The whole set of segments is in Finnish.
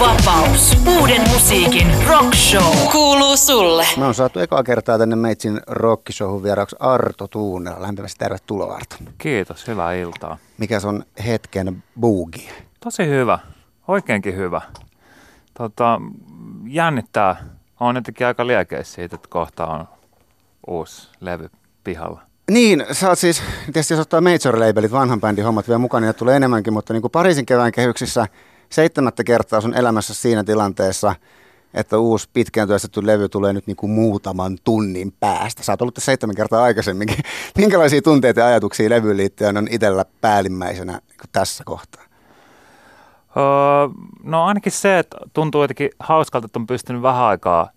Vapaus. Uuden musiikin rock show. Kuuluu sulle. Me on saatu ekaa kertaa tänne Meitsin rockishowhun vieraaksi Arto Tuunela. Lämpimästi tervetuloa Arto. Kiitos, hyvää iltaa. Mikä on hetken buugi? Tosi hyvä, oikeinkin hyvä. Tota, jännittää. On jotenkin aika liekeissä siitä, että kohta on uusi levy pihalla. Niin, sä oot siis, tietysti jos ottaa major labelit, vanhan bändin hommat vielä mukaan, niin tulee enemmänkin, mutta niin kuin Pariisin kevään kehyksissä seitsemättä kertaa sun elämässä siinä tilanteessa, että uusi pitkään työstetty levy tulee nyt niin kuin muutaman tunnin päästä. Sä oot ollut tässä seitsemän kertaa aikaisemminkin. Minkälaisia tunteita ja ajatuksia levyyn liittyen on itsellä päällimmäisenä niin tässä kohtaa? Öö, no ainakin se, että tuntuu jotenkin hauskalta, että on pystynyt vähän aikaa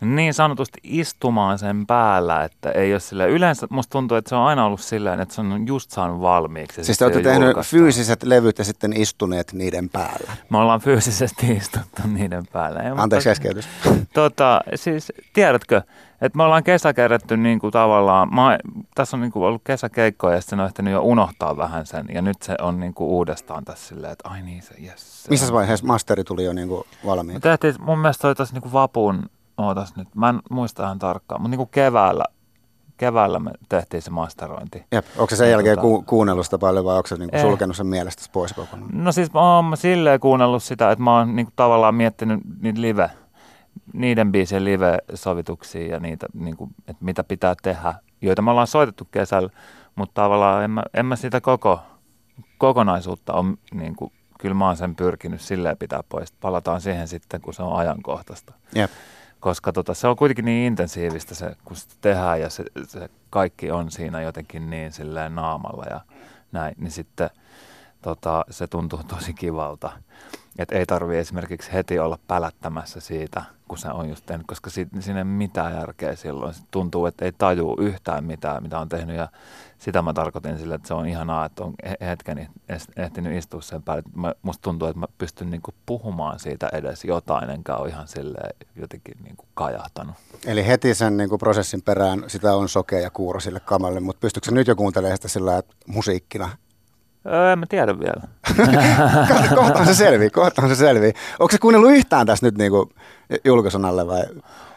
niin sanotusti istumaan sen päällä, että ei ole sille Yleensä musta tuntuu, että se on aina ollut silleen, että se on just saanut valmiiksi. Siis te olette tehnyt julkaistaan. fyysiset levyt ja sitten istuneet niiden päällä. Me ollaan fyysisesti istuttu niiden päällä. Ja Anteeksi keskeytys. Tota, siis tiedätkö, että me ollaan kesäkerretty niin kuin tavallaan, mä, tässä on niin kuin ollut kesäkeikkoja ja sitten on ehtinyt jo unohtaa vähän sen ja nyt se on niin kuin uudestaan tässä silleen, että ai niin se, yes. Missä vaiheessa masteri tuli jo niin kuin valmiin? Me tehtiin, mun mielestä toi tässä niin kuin vapun ootas nyt, mä en muista ihan tarkkaan, mutta niin kuin keväällä, keväällä me tehtiin se masterointi. Jep. Onko se sen jälkeen tota, ku, kuunnellut sitä paljon vai onko se niin kuin sulkenut sen mielestä pois kokonaan? No siis mä oon silleen kuunnellut sitä, että mä oon niin kuin tavallaan miettinyt niitä live, niiden biisien live-sovituksia ja niitä, niin kuin, että mitä pitää tehdä, joita me ollaan soitettu kesällä, mutta tavallaan en mä, en mä sitä koko kokonaisuutta on niin kuin, kyllä mä oon sen pyrkinyt silleen pitää pois. Palataan siihen sitten, kun se on ajankohtaista. Jep koska tota, se on kuitenkin niin intensiivistä se, kun sitä tehdään ja se, se kaikki on siinä jotenkin niin silleen naamalla ja näin, niin sitten tota, se tuntuu tosi kivalta. Että ei tarvi esimerkiksi heti olla pälättämässä siitä, kun se on just tehnyt, koska si- siinä ei mitään järkeä silloin. Se tuntuu, että ei tajuu yhtään mitään, mitä on tehnyt ja sitä mä tarkoitin sille, että se on ihanaa, että on hetkeni ehtinyt istua sen päälle. Mä, musta tuntuu, että mä pystyn niinku puhumaan siitä edes jotain, enkä ole ihan sille jotenkin niinku kajahtanut. Eli heti sen niinku prosessin perään sitä on sokea ja kuuro sille kamalle, mutta pystytkö nyt jo kuuntelemaan sitä sillä että musiikkina? Öö, en mä tiedä vielä. kohtaan se selvii, kohtaan se selvii. Onko se kuunnellut yhtään tässä nyt niinku julkaisun alle vai?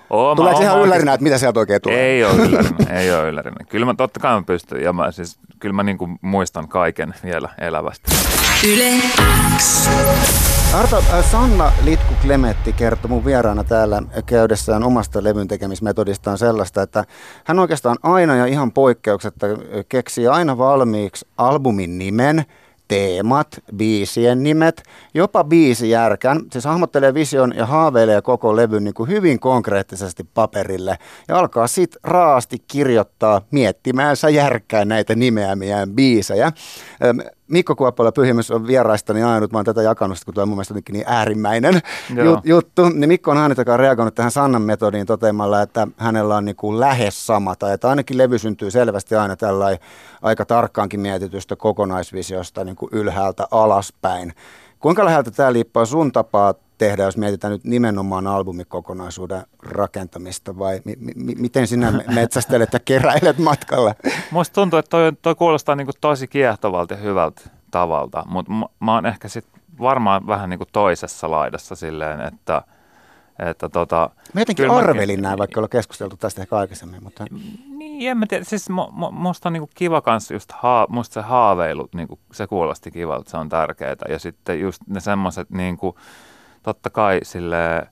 Ooma, Tuleeko ihan yllärinä, että mitä sieltä oikein tulee? Ei ole yllärinä, ei ole yllärinä. Kyllä mä totta kai mä pystyn ja mä siis, kyllä mä niinku muistan kaiken vielä elävästi. Yle X. Arto, äh, Sanna Litku Klemetti kertoi mun vieraana täällä käydessään omasta levyn tekemismetodistaan sellaista, että hän oikeastaan aina ja ihan poikkeuksetta keksii aina valmiiksi albumin nimen – teemat, biisien nimet, jopa biisijärkän. Siis hahmottelee vision ja haaveilee koko levyn niin kuin hyvin konkreettisesti paperille ja alkaa sitten raasti kirjoittaa miettimäänsä järkkää näitä nimeämiään biisejä. Mikko Kuoppola Pyhimys on vieraistani ainut, mä oon tätä jakanut, kun tuo on mun mielestä niin äärimmäinen Joo. juttu. Niin Mikko on ainut, joka on reagoinut tähän Sannan metodiin toteamalla, että hänellä on niin kuin lähes sama, tai että ainakin levy syntyy selvästi aina tällä aika tarkkaankin mietitystä kokonaisvisiosta niin kuin ylhäältä alaspäin. Kuinka läheltä tämä liippaa sun tapaa tehdä, jos mietitään nyt nimenomaan albumikokonaisuuden rakentamista vai mi- mi- miten sinä metsästelet ja keräilet matkalla? Musta tuntuu, että toi, toi kuulostaa niin kuin tosi kiehtovalta ja hyvältä tavalta, mutta mä, mä oon ehkä sit varmaan vähän niin kuin toisessa laidassa silleen, että että tota, Mä jotenkin arvelin näin, vaikka ollaan keskusteltu tästä ehkä aikaisemmin. Mutta... Niin, en mä tiedä. Siis mu, mu, musta on niinku kiva kanssa just, haa, musta se haaveilu, niinku, se kuulosti kivalta, se on tärkeää. Ja sitten just ne semmoiset niinku, totta kai sille äh,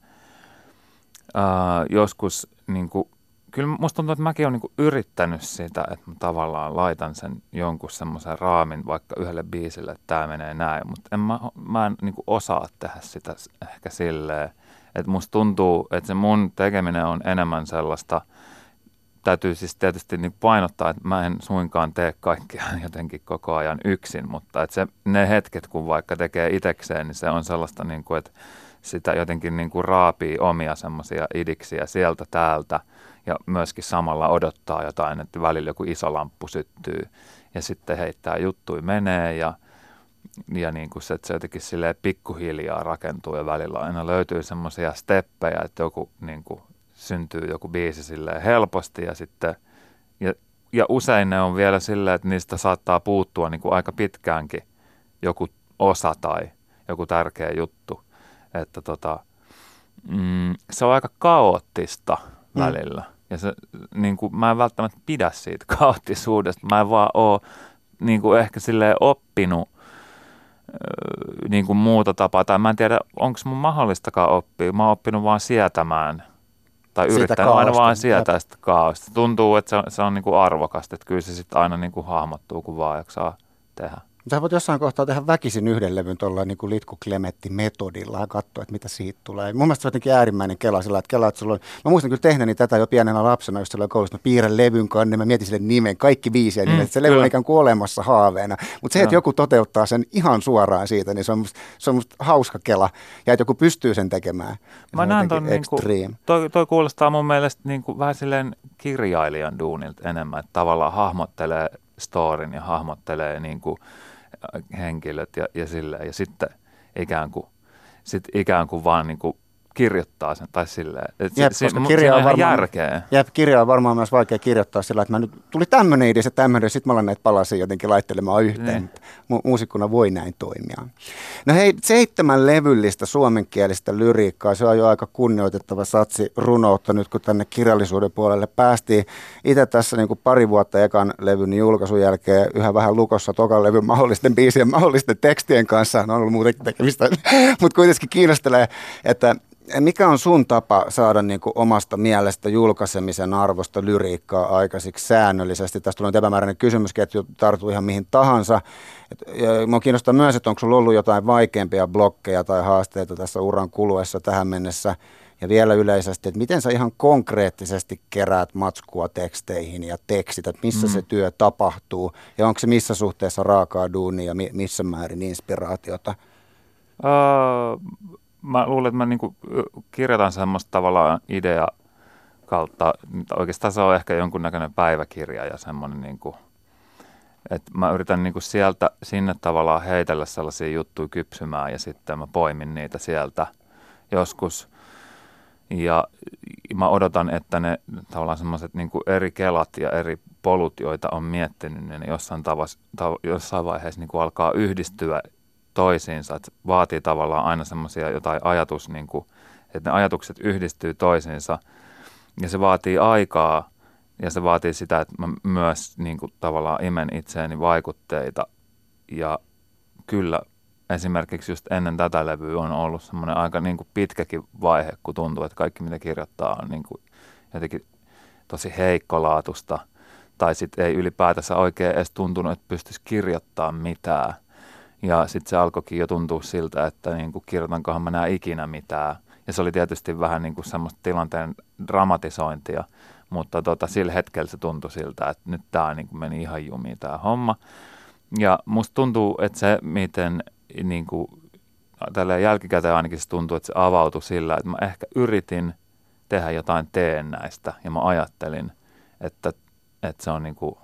joskus niin kuin, kyllä musta tuntuu, että mäkin olen niin yrittänyt sitä, että mä tavallaan laitan sen jonkun semmoisen raamin vaikka yhdelle biisille, että tämä menee näin, mutta en mä, mä en niin osaa tehdä sitä ehkä silleen, että musta tuntuu, että se mun tekeminen on enemmän sellaista, täytyy siis tietysti niin painottaa, että mä en suinkaan tee kaikkea jotenkin koko ajan yksin, mutta että se, ne hetket, kun vaikka tekee itekseen, niin se on sellaista, niin kuin, että sitä jotenkin niin kuin raapii omia semmoisia idiksiä sieltä täältä ja myöskin samalla odottaa jotain, että välillä joku iso lamppu syttyy ja sitten heittää juttui menee ja, ja niin kuin se, että se jotenkin pikkuhiljaa rakentuu ja välillä aina löytyy semmoisia steppejä, että joku niin kuin syntyy joku biisi silleen helposti ja sitten ja, ja usein ne on vielä silleen, että niistä saattaa puuttua niin kuin aika pitkäänkin joku osa tai joku tärkeä juttu että tota, mm, se on aika kaoottista mm. välillä. Ja se, niin kuin, mä en välttämättä pidä siitä kaoottisuudesta. Mä en vaan ole niin kuin ehkä silleen oppinut niin kuin muuta tapaa. Tai mä en tiedä, onko mun mahdollistakaan oppia. Mä oon oppinut vaan sietämään tai yrittänyt aina vaan sietää sitä kaaosta. Tuntuu, että se on, se on niin kuin arvokasta, että kyllä se sitten aina niin kuin hahmottuu, kun vaan jaksaa tehdä. Sä voit jossain kohtaa tehdä väkisin yhden levyn tuolla niin kuin Litku metodilla ja katsoa, että mitä siitä tulee. Mun mielestä se on jotenkin äärimmäinen kela sillä, että kela, että sulla on, mä muistan kyllä tehneeni tätä jo pienenä lapsena, jos silloin koulussa, mä piirrän levyn kanne, mä mietin sille nimen, kaikki viisi mm, nimet, se levy on ikään kuin olemassa haaveena. Mutta se, että joku toteuttaa sen ihan suoraan siitä, niin se on musta, se on musta hauska kela ja että joku pystyy sen tekemään. Mä näen ton, niin kuin, toi, toi, kuulostaa mun mielestä niin kuin vähän silleen kirjailijan duunilta enemmän, että tavallaan hahmottelee storin ja hahmottelee niin kuin, henkilöt ja, ja silleen. Ja sitten ikään kuin, sit ikään kuin vaan niin kuin kirjoittaa sen, tai silleen. Et jep, se, koska kirja on varmaan, järkeä. Jep, kirja on varmaan myös vaikea kirjoittaa sillä, että mä nyt tuli tämmöinen idea, se tämmöinen, sitten mä olen näitä palasia jotenkin laittelemaan yhteen. Niin. Mu- muusikkona voi näin toimia. No hei, seitsemän levyllistä suomenkielistä lyriikkaa, se on jo aika kunnioitettava satsi runoutta nyt, kun tänne kirjallisuuden puolelle päästiin. Itse tässä niin kuin pari vuotta ekan levyn julkaisun jälkeen yhä vähän lukossa tokan levyn mahdollisten biisien, mahdollisten tekstien kanssa, on ollut muutenkin tekemistä, mutta kuitenkin kiinnostelee, että mikä on sun tapa saada niin kuin omasta mielestä julkaisemisen arvosta lyriikkaa aikaisiksi säännöllisesti? Tästä tulee epämääräinen kysymysketju, tarttuu ihan mihin tahansa. Et, ja kiinnostaa myös, että onko sulla ollut jotain vaikeampia blokkeja tai haasteita tässä uran kuluessa tähän mennessä. Ja vielä yleisesti, että miten sä ihan konkreettisesti keräät matskua teksteihin ja tekstit, että missä mm. se työ tapahtuu ja onko se missä suhteessa raakaa duunia ja missä määrin inspiraatiota? Uh, mä luulen, että mä niin kirjoitan semmoista tavallaan idea kautta, oikeastaan se on ehkä jonkunnäköinen päiväkirja ja semmoinen niin kuin, että mä yritän niin kuin sieltä sinne tavallaan heitellä sellaisia juttuja kypsymään ja sitten mä poimin niitä sieltä joskus. Ja mä odotan, että ne tavallaan semmoiset niin eri kelat ja eri polut, joita on miettinyt, niin ne jossain, tavas, tav, jossain vaiheessa niin kuin alkaa yhdistyä toisiinsa. Että vaatii tavallaan aina semmoisia jotain ajatus, niin kuin, että ne ajatukset yhdistyy toisiinsa. Ja se vaatii aikaa ja se vaatii sitä, että mä myös niin kuin, tavallaan imen itseeni vaikutteita. Ja kyllä esimerkiksi just ennen tätä levyä on ollut semmoinen aika niin kuin pitkäkin vaihe, kun tuntuu, että kaikki mitä kirjoittaa on niin kuin jotenkin tosi heikkolaatusta. Tai sitten ei ylipäätänsä oikein edes tuntunut, että pystyisi kirjoittamaan mitään – ja sitten se alkoikin jo tuntua siltä, että niin kuin kirjoitankohan mä nää ikinä mitään. Ja se oli tietysti vähän niin kuin semmoista tilanteen dramatisointia, mutta tota, sillä hetkellä se tuntui siltä, että nyt tämä niin kuin meni ihan jumiin tämä homma. Ja musta tuntuu, että se miten niin kuin, tällä jälkikäteen ainakin se tuntuu, että se avautui sillä, että mä ehkä yritin tehdä jotain teennäistä ja mä ajattelin, että, että se on niin kuin,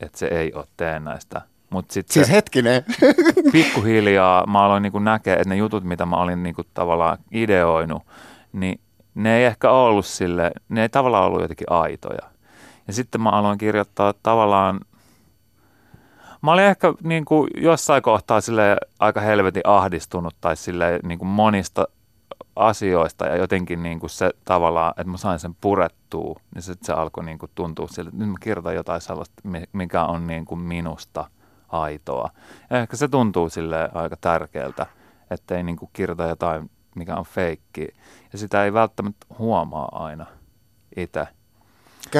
että se ei ole teennäistä Mut sit siis hetkinen. Pikkuhiljaa mä aloin niinku näkeä, että ne jutut, mitä mä olin niinku tavallaan ideoinut, niin ne ei ehkä ollut sille, ne ei tavallaan ollut jotenkin aitoja. Ja sitten mä aloin kirjoittaa tavallaan, mä olin ehkä niin kuin jossain kohtaa sille aika helvetin ahdistunut tai sille niin kuin monista asioista ja jotenkin niin kuin se tavallaan, että mä sain sen purettua, niin se, se alkoi niin kuin tuntua siltä, että nyt mä kirjoitan jotain sellaista, mikä on niin kuin minusta – aitoa. Ja ehkä se tuntuu sille aika tärkeältä, ettei niin kuin kirjoita jotain, mikä on feikki. Ja sitä ei välttämättä huomaa aina itse.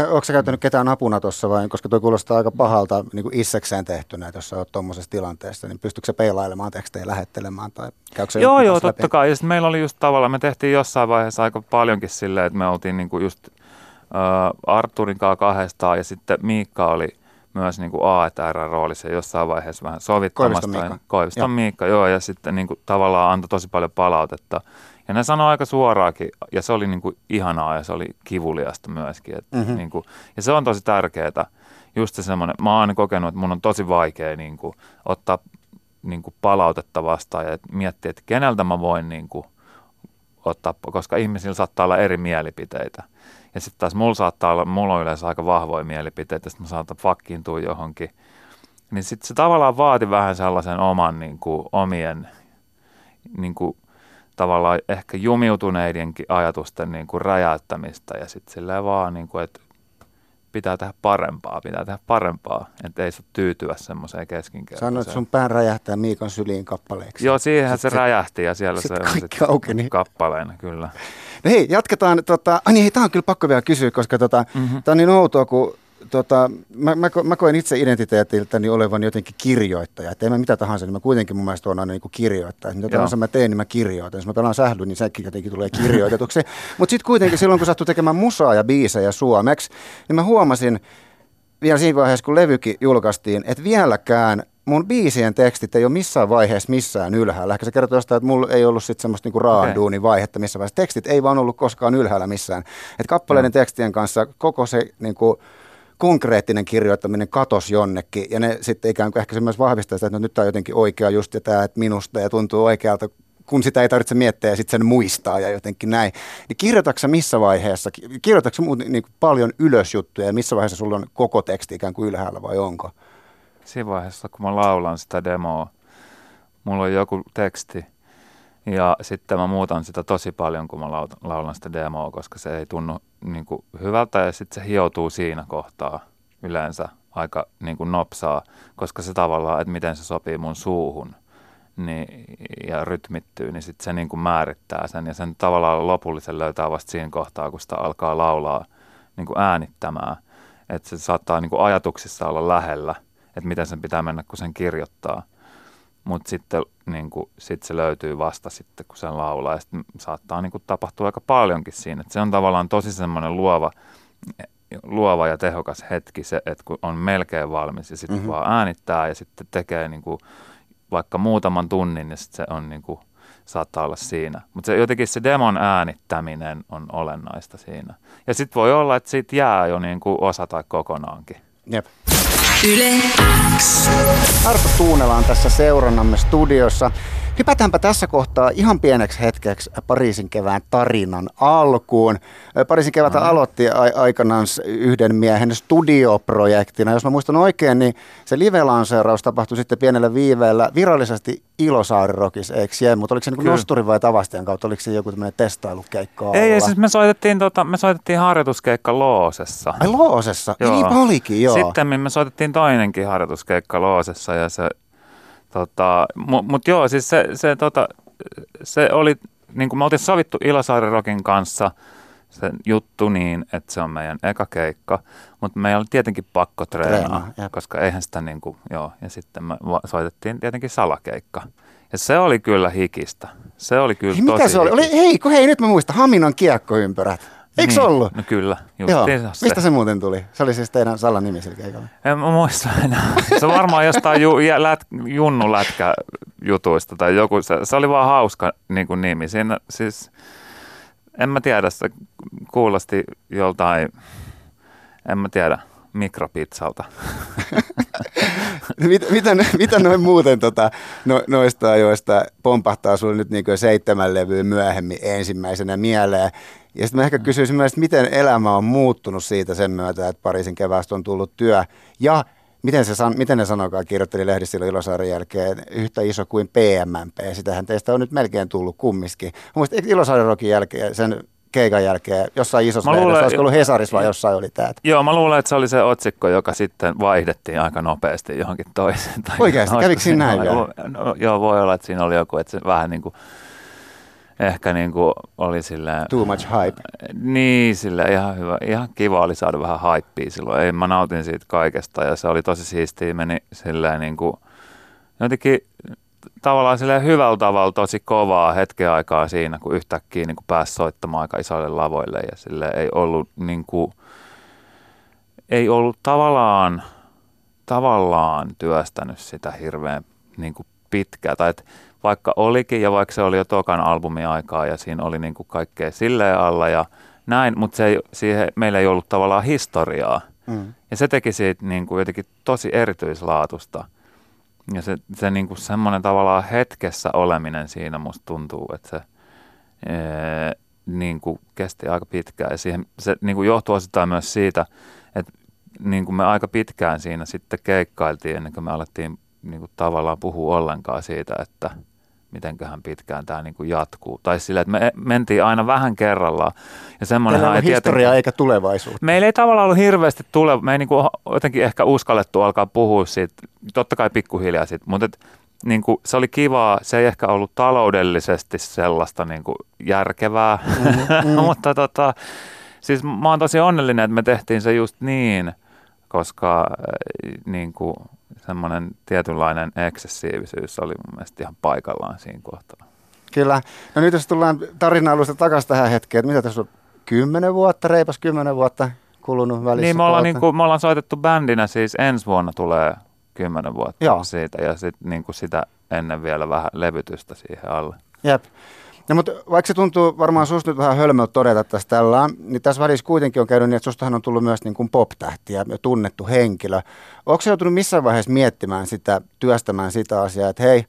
Onko sä käyttänyt ketään apuna tuossa vai, koska tuo kuulostaa aika pahalta niin kuin issekseen tehtynä, että jos sä oot tuommoisessa tilanteessa, niin pystyykö se peilailemaan tekstejä lähettelemään tai käykö Joo, joo, totta läpi? kai. Ja sitten meillä oli just tavallaan, me tehtiin jossain vaiheessa aika paljonkin silleen, että me oltiin niin kuin just äh, Arturin kanssa kahdestaan ja sitten Miikka oli – myös niin kuin AETR-roolissa jossain vaiheessa vähän sovittamasta. Koiviston Miikka. Koiviston Miikka, joo, ja sitten niin kuin, tavallaan antoi tosi paljon palautetta. Ja ne sanoi aika suoraakin, ja se oli niin kuin ihanaa ja se oli kivuliasta myöskin. Että, mm-hmm. niin kuin, ja se on tosi tärkeää, just se semmoinen, mä oon aina kokenut, että mun on tosi vaikea niin kuin, ottaa niin kuin palautetta vastaan ja miettiä, että keneltä mä voin niin kuin, ottaa, koska ihmisillä saattaa olla eri mielipiteitä. Ja sitten taas mulla saattaa olla, mulla on yleensä aika vahvoja mielipiteitä, että mä saatan fakkiintua johonkin. Niin sitten se tavallaan vaati vähän sellaisen oman niin kuin, omien niin kuin, tavallaan ehkä jumiutuneidenkin ajatusten niin kuin räjäyttämistä ja sitten silleen vaan, niin kuin, että pitää tehdä parempaa, pitää tehdä parempaa, että ei saa tyytyä semmoiseen keskinkertaiseen. Sanoit, että sun pään räjähtää Miikon syliin kappaleeksi. Joo, siihen se, se räjähti ja siellä se on sit aukeni. kappaleena, kyllä. No hei, jatketaan. Tota, ai niin, tämä on kyllä pakko vielä kysyä, koska tota, mm-hmm. tämä on niin outoa, kun tota, mä, mä, mä koen itse identiteetiltäni olevan jotenkin kirjoittaja. Että mä mitä tahansa, niin mä kuitenkin mun mielestä on aina niin kirjoittaja. Mitä tahansa mä teen, niin mä kirjoitan. Jos mä pelaan sählyn, niin sekin jotenkin tulee kirjoitetuksi. Mutta sitten kuitenkin silloin, kun sattuu tekemään musaa ja biisejä suomeksi, niin mä huomasin vielä siinä vaiheessa, kun levykin julkaistiin, että vieläkään mun biisien tekstit ei ole missään vaiheessa missään ylhäällä. Ehkä se kertoo sitä, että mulla ei ollut sitten semmoista niinku raaduunin okay. vaihetta missä vaiheessa. Tekstit ei vaan ollut koskaan ylhäällä missään. Että kappaleiden no. tekstien kanssa koko se niinku, konkreettinen kirjoittaminen katos jonnekin ja ne sitten ikään kuin ehkä se myös vahvistaa sitä, että no, nyt tämä on jotenkin oikea just ja tämä, että minusta ja tuntuu oikealta, kun sitä ei tarvitse miettiä ja sitten sen muistaa ja jotenkin näin. Niin kirjoitatko missä vaiheessa, kirjoitatko muuten niin paljon ylös juttuja ja missä vaiheessa sulla on koko teksti ikään kuin ylhäällä vai onko? Siinä vaiheessa, kun mä laulan sitä demoa, mulla on joku teksti ja sitten mä muutan sitä tosi paljon, kun mä laulan sitä demoa, koska se ei tunnu niin kuin hyvältä ja sitten se hioutuu siinä kohtaa yleensä aika niin kuin nopsaa, koska se tavallaan, että miten se sopii mun suuhun niin, ja rytmittyy, niin sitten se niin kuin määrittää sen ja sen tavallaan lopullisen löytää vasta siinä kohtaa, kun sitä alkaa laulaa niin kuin äänittämään. Että se saattaa niin kuin ajatuksissa olla lähellä, että miten sen pitää mennä, kun sen kirjoittaa – mutta sitten niin kuin, sit se löytyy vasta sitten, kun sen laulaa. Ja sitten saattaa niin kuin, tapahtua aika paljonkin siinä. Et se on tavallaan tosi semmoinen luova, luova ja tehokas hetki se, että kun on melkein valmis ja sitten mm-hmm. vaan äänittää ja sitten tekee niin kuin, vaikka muutaman tunnin, niin sitten se on niin kuin, saattaa olla siinä. Mutta se, jotenkin se demon äänittäminen on olennaista siinä. Ja sitten voi olla, että siitä jää jo niin kuin osa tai kokonaankin. Jep. Yle X. Arto Tuunela on tässä seurannamme studiossa. Hypätäänpä tässä kohtaa ihan pieneksi hetkeksi Pariisin kevään tarinan alkuun. Pariisin kevätä no. aloitti a- aikanaan yhden miehen studioprojektina. Jos mä muistan oikein, niin se live-lanseeraus tapahtui sitten pienellä viiveellä virallisesti Ilosaari Rockis, eikö se? Mutta oliko se niin nosturi vai tavastian kautta? Oliko se joku tämmöinen testailukeikka Ei, ei, siis me soitettiin, tota, me soitettiin harjoituskeikka Loosessa. Ai Loosessa? Joo. Niin olikin, joo. Sitten me soitettiin toinenkin harjoituskeikka Loosessa ja se Tota, Mutta mut joo, siis se, se, tota, se oli, niin kuin me oltiin sovittu Ilosaari Rokin kanssa se juttu niin, että se on meidän eka keikka, mutta meillä oli tietenkin pakko treenaa, Treena, koska eihän sitä niin kuin, joo, ja sitten me soitettiin tietenkin salakeikka. Ja se oli kyllä hikistä. Se oli kyllä hei, tosi Mitä se oli? oli? Hei, kun hei, nyt mä muistan, Haminan kiekkoympyrät. Eikö niin, ollut? No kyllä, Joo. Se. Mistä se muuten tuli? Se oli siis teidän Salan nimi sillä keikalla. En mä muista enää. Se varmaan jostain ju, jä, lät, Junnu lätkä jutuista tai joku. Se, se oli vaan hauska niin kuin nimi. Siinä siis, en mä tiedä, se kuulosti joltain, en mä tiedä, mikropizzalta. mitä, mitä, mitä noin muuten tota, no, noista ajoista pompahtaa sulle nyt niin seitsemän levyä myöhemmin ensimmäisenä mieleen? Ja sitten mä ehkä kysyisin myös, miten elämä on muuttunut siitä sen myötä, että Pariisin keväästä on tullut työ. Ja miten, se, miten ne sanokaa kirjoitteli lehdissä silloin Ilosaarin jälkeen, yhtä iso kuin PMMP. Sitähän teistä on nyt melkein tullut kummiskin. Muistin, Ilosaarin rokin jälkeen, sen keikan jälkeen jossain isossa lehdessä, olisiko ollut Hesarissa vai jossain oli tämä? Joo, mä luulen, että se oli se otsikko, joka sitten vaihdettiin aika nopeasti johonkin toiseen. Oikeasti, kävikö siinä näin vielä? No, joo, voi olla, että siinä oli joku, että se vähän niin kuin ehkä niin kuin oli silleen... Too much hype. Niin, sille ihan hyvä. Ihan kiva oli saada vähän hypeä silloin. Ei, mä nautin siitä kaikesta ja se oli tosi siistiä. Meni silleen niin kuin, jotenkin tavallaan silleen hyvällä tavalla tosi kovaa hetken aikaa siinä, kun yhtäkkiä niin kuin pääsi soittamaan aika isoille lavoille ja sille ei ollut niin kuin, ei ollut tavallaan, tavallaan työstänyt sitä hirveän niin kuin pitkää. Tai vaikka olikin ja vaikka se oli jo tokan albumin aikaa ja siinä oli niin kuin kaikkea silleen alla ja näin, mutta se ei, siihen, meillä ei ollut tavallaan historiaa. Mm. Ja se teki siitä niin kuin jotenkin tosi erityislaatusta. Ja se, se niin kuin semmoinen tavallaan hetkessä oleminen siinä musta tuntuu, että se ee, niin kuin kesti aika pitkään. Ja siihen, se niin kuin johtuu osittain myös siitä, että niin kuin me aika pitkään siinä sitten keikkailtiin ennen kuin me alettiin niin kuin tavallaan puhua ollenkaan siitä, että – mitenköhän pitkään tämä niin kuin jatkuu. Tai sillä, että me mentiin aina vähän kerrallaan. Ja semmoinenhan ei historia eikä tulevaisuutta. Meillä ei tavallaan ollut hirveästi tule, me ei niin kuin jotenkin ehkä uskallettu alkaa puhua siitä, totta kai pikkuhiljaa siitä, mutta et, niin kuin, se oli kivaa, se ei ehkä ollut taloudellisesti sellaista niin kuin järkevää, mm-hmm. mutta tota, siis mä oon tosi onnellinen, että me tehtiin se just niin, koska äh, niin kuin, semmoinen tietynlainen eksessiivisyys oli mun mielestä ihan paikallaan siinä kohtaa. Kyllä. No nyt jos tullaan tarina-alusta takaisin tähän hetkeen, että mitä tässä on kymmenen vuotta, reipas kymmenen vuotta kulunut välissä? Niin, me ollaan, niin kuin, me ollaan soitettu bändinä, siis ensi vuonna tulee kymmenen vuotta Joo. siitä ja sitten niin kuin sitä ennen vielä vähän levytystä siihen alle. Jep. No, mutta vaikka se tuntuu varmaan susta nyt vähän hölmöltä todeta tästä tällä, niin tässä välissä kuitenkin on käynyt niin, että sustahan on tullut myös niin kuin pop-tähti ja tunnettu henkilö. Onko se joutunut missään vaiheessa miettimään sitä, työstämään sitä asiaa, että hei,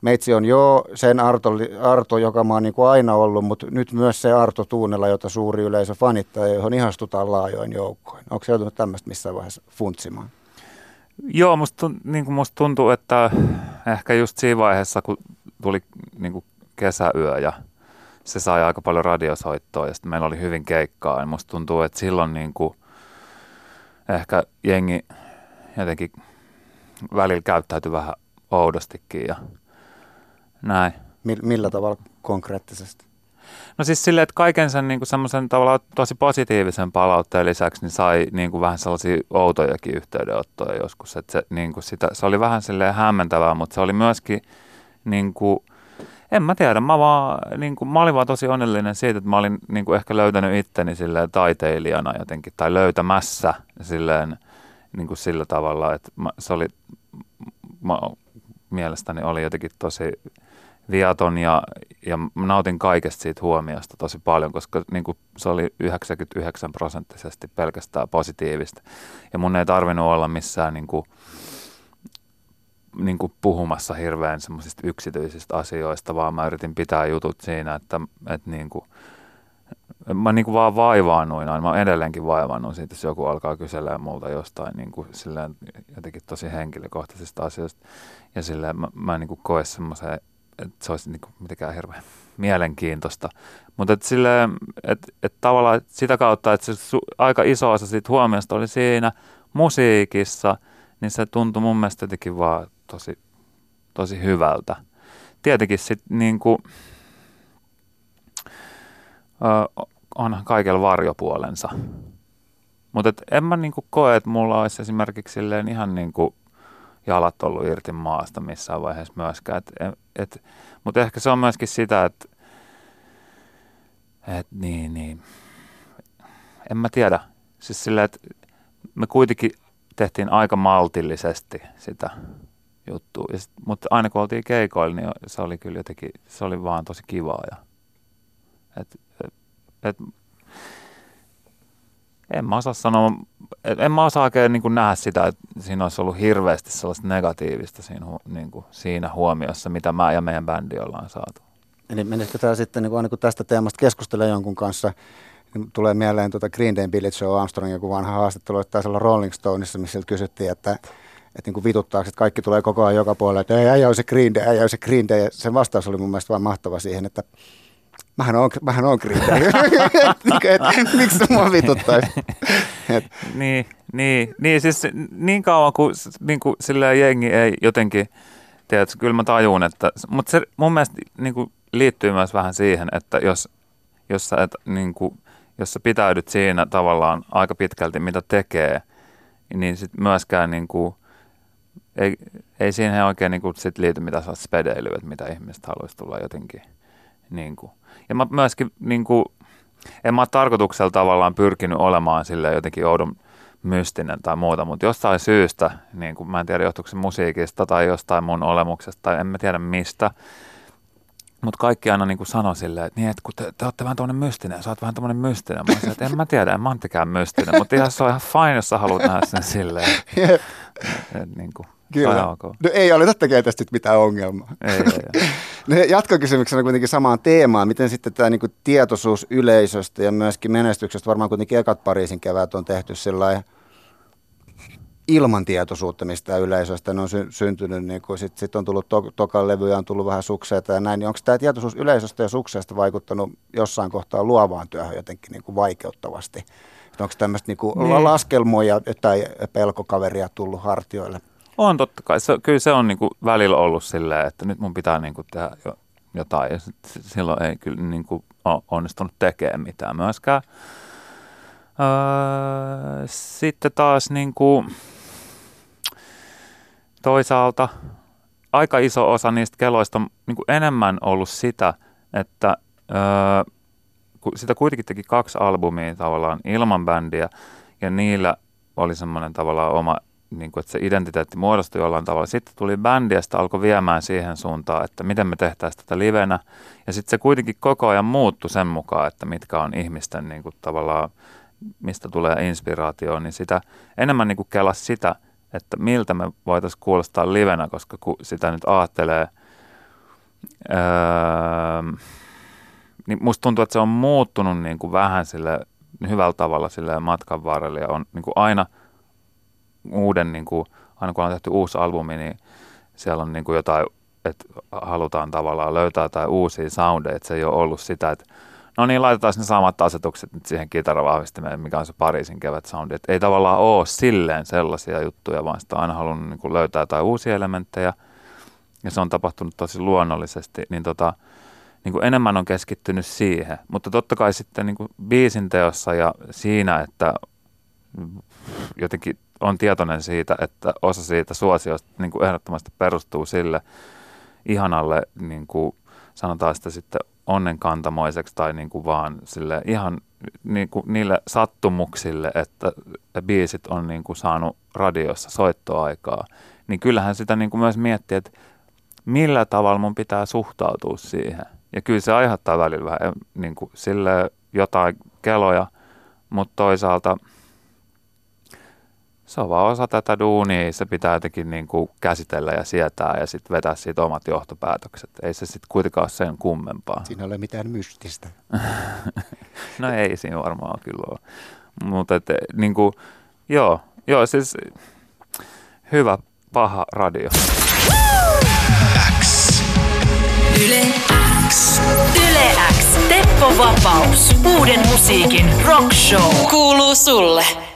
meitsi on jo sen Arto, Arto joka mä oon niin kuin aina ollut, mutta nyt myös se Arto Tuunella, jota suuri yleisö fanittaa ja johon ihastutaan laajoin joukkoin. Onko se joutunut tämmöistä missään vaiheessa funtsimaan? Joo, musta, niin kuin musta tuntuu, että ehkä just siinä vaiheessa, kun tuli niin kuin kesäyö ja se sai aika paljon radiosoittoa ja sitten meillä oli hyvin keikkaa. Ja musta tuntuu, että silloin niin kuin ehkä jengi jotenkin välillä käyttäytyi vähän oudostikin ja näin. Millä tavalla konkreettisesti? No siis silleen, että kaiken sen niin semmoisen tavallaan tosi positiivisen palautteen lisäksi niin sai niin kuin vähän sellaisia outojakin yhteydenottoja joskus. Että se, niin kuin sitä, se oli vähän silleen hämmentävää, mutta se oli myöskin niin kuin, en mä tiedä, mä, vaan, niin kuin, mä olin vaan tosi onnellinen siitä, että mä olin niin kuin ehkä löytänyt itteni silleen taiteilijana jotenkin, tai löytämässä silleen, niin kuin sillä tavalla, että mä, se oli, mä, mielestäni oli jotenkin tosi viaton ja, ja nautin kaikesta siitä huomiosta tosi paljon, koska niin kuin se oli 99 prosenttisesti pelkästään positiivista. Ja mun ei tarvinnut olla missään niin kuin, niin kuin puhumassa hirveän semmoisista yksityisistä asioista, vaan mä yritin pitää jutut siinä, että, että niin kuin, mä niin kuin vaan vaivaannuin aina. Mä edelleenkin vaivaannun siitä, jos joku alkaa kyselemään multa jostain niin kuin silleen, jotenkin tosi henkilökohtaisista asioista. Ja silleen mä, mä en niin kuin koe semmoisen, että se olisi niin kuin mitenkään hirveän mielenkiintoista. Mutta et silleen, et, et tavallaan sitä kautta, että se su, aika iso osa siitä huomiosta oli siinä musiikissa, niin se tuntui mun mielestä jotenkin vaan tosi, tosi hyvältä. Tietenkin sitten niin kuin, onhan kaikella varjopuolensa. Mutta en mä niinku koe, että mulla olisi esimerkiksi silleen ihan niinku jalat ollut irti maasta missään vaiheessa myöskään. Mutta ehkä se on myöskin sitä, että et niin, niin. En mä tiedä. Siis silleen, että me kuitenkin tehtiin aika maltillisesti sitä juttua. mutta aina kun oltiin keikoilla, niin se oli kyllä jotenkin, se oli vaan tosi kivaa. Ja, et, et, en mä osaa sanoa, en mä osaa oikein niin nähdä sitä, että siinä olisi ollut hirveästi sellaista negatiivista siinä, niin kuin, siinä huomiossa, mitä mä ja meidän bändi ollaan saatu. Eli menisikö tämä sitten, niin kuin, aina kun tästä teemasta keskustelee jonkun kanssa, niin tulee mieleen tuota Green Day Billy Joe Armstrongin joku vanha haastattelu, että taisi olla Rolling Stoneissa, missä kysyttiin, että, että niin kuin vituttaako, että kaikki tulee koko ajan joka puolelle, että ei, ei ole se Green Day, ei ole se Green Day. Ja sen vastaus oli mun mielestä vaan mahtava siihen, että mähän on, mähän on Green Miksi se mua vituttaisi? niin, niin, niin, siis niin kauan kuin, niin kuin sillä jengi ei jotenkin, tiedätkö, kyllä mä tajun, että, mutta se mun mielestä niin kuin liittyy myös vähän siihen, että jos, jos, sä et, niin kuin, jos sä pitäydyt siinä tavallaan aika pitkälti, mitä tekee, niin sit myöskään niin kuin, ei, ei siihen oikein niin kuin sit liity mitä sä spedeily, että mitä ihmiset haluaisi tulla jotenkin niin kuin, ja mä myöskin, niin kuin, en mä ole tarkoituksella tavallaan pyrkinyt olemaan sille jotenkin oudon mystinen tai muuta, mutta jostain syystä, niin kuin, mä en tiedä johtuuko se musiikista tai jostain mun olemuksesta tai en mä tiedä mistä, mutta kaikki aina niin kuin sanoi silleen, että, niin, että kun te, te olette vähän tuommoinen mystinen, sä oot vähän tuommoinen mystinen. Mä sanoin, että en mä tiedä, en mä mitenkään mystinen, mutta ihan se on ihan fine, jos sä haluat nähdä sen silleen. Et, et, niin kuin, Kyllä. Okay. No ei ole tekemään tästä mitään ongelmaa. Ei, ei, ei. no, jatkokysymyksenä kuitenkin samaan teemaan. Miten sitten tämä niin tietoisuus yleisöstä ja myöskin menestyksestä, varmaan kuitenkin ekat Pariisin kevät on tehty sellainen ilman tietoisuutta mistä yleisöstä. Ne on sy- syntynyt, niin sitten sit on tullut to- tokan levyjä, on tullut vähän sukseita ja näin. Niin onko tämä tietoisuus yleisöstä ja sukseesta vaikuttanut jossain kohtaa luovaan työhön jotenkin niin kuin vaikeuttavasti? Onko tämmöistä niin niin. laskelmoja tai pelkokaveria tullut hartioille? On totta kai. Se, kyllä se on niin kuin välillä ollut silleen, että nyt mun pitää niin kuin tehdä jotain. Ja silloin ei kyllä niin kuin ole onnistunut tekemään mitään myöskään. Öö, sitten taas niin kuin, toisaalta aika iso osa niistä keloista on niin enemmän ollut sitä, että öö, sitä kuitenkin teki kaksi albumia tavallaan ilman bändiä ja niillä oli semmoinen tavallaan oma, niin kuin, että se identiteetti muodostui jollain tavalla. Sitten tuli bändi ja sitten alkoi viemään siihen suuntaan, että miten me tehtäisiin tätä livenä. Ja sitten se kuitenkin koko ajan muuttui sen mukaan, että mitkä on ihmisten niin kuin, tavallaan, mistä tulee inspiraatio, niin sitä enemmän niin kuin kelasi sitä, että miltä me voitaisiin kuulostaa livenä, koska kun sitä nyt ajattelee, öö, niin musta tuntuu, että se on muuttunut niin kuin vähän sille hyvällä tavalla sille matkan varrella ja on niin kuin aina uuden, niin kuin, aina kun on tehty uusi albumi, niin siellä on niin kuin jotain, että halutaan tavallaan löytää jotain uusia soundeja, että se ei ole ollut sitä, että no niin, laitetaan ne samat asetukset nyt siihen kitaravahvistimeen, mikä on se Pariisin kevät soundi. Että ei tavallaan ole silleen sellaisia juttuja, vaan sitä on aina halunnut niin kuin löytää jotain uusia elementtejä, ja se on tapahtunut tosi luonnollisesti, niin tota, niin kuin enemmän on keskittynyt siihen. Mutta totta kai sitten niin kuin biisin teossa ja siinä, että jotenkin on tietoinen siitä, että osa siitä suosiosta niin kuin ehdottomasti perustuu sille ihanalle, niin kuin sanotaan sitä sitten onnenkantamoiseksi tai niin kuin vaan sille ihan niin kuin niille sattumuksille, että biisit on niin kuin saanut radiossa soittoaikaa, niin kyllähän sitä niin kuin myös miettii, että millä tavalla mun pitää suhtautua siihen. Ja kyllä se aiheuttaa välillä vähän eh, niin kuin sille jotain keloja, mutta toisaalta se on vaan osa tätä duunia, se pitää jotenkin niin kuin käsitellä ja sietää ja sitten vetää siitä omat johtopäätökset. Ei se sitten kuitenkaan ole sen kummempaa. Siinä ei ole mitään mystistä. no ei siinä varmaan kyllä ole. Mutta niin kuin, joo, joo, siis hyvä, paha radio. X. Yle X. Yle X. Teppo Vapaus. Uuden musiikin rock show. Kuuluu sulle.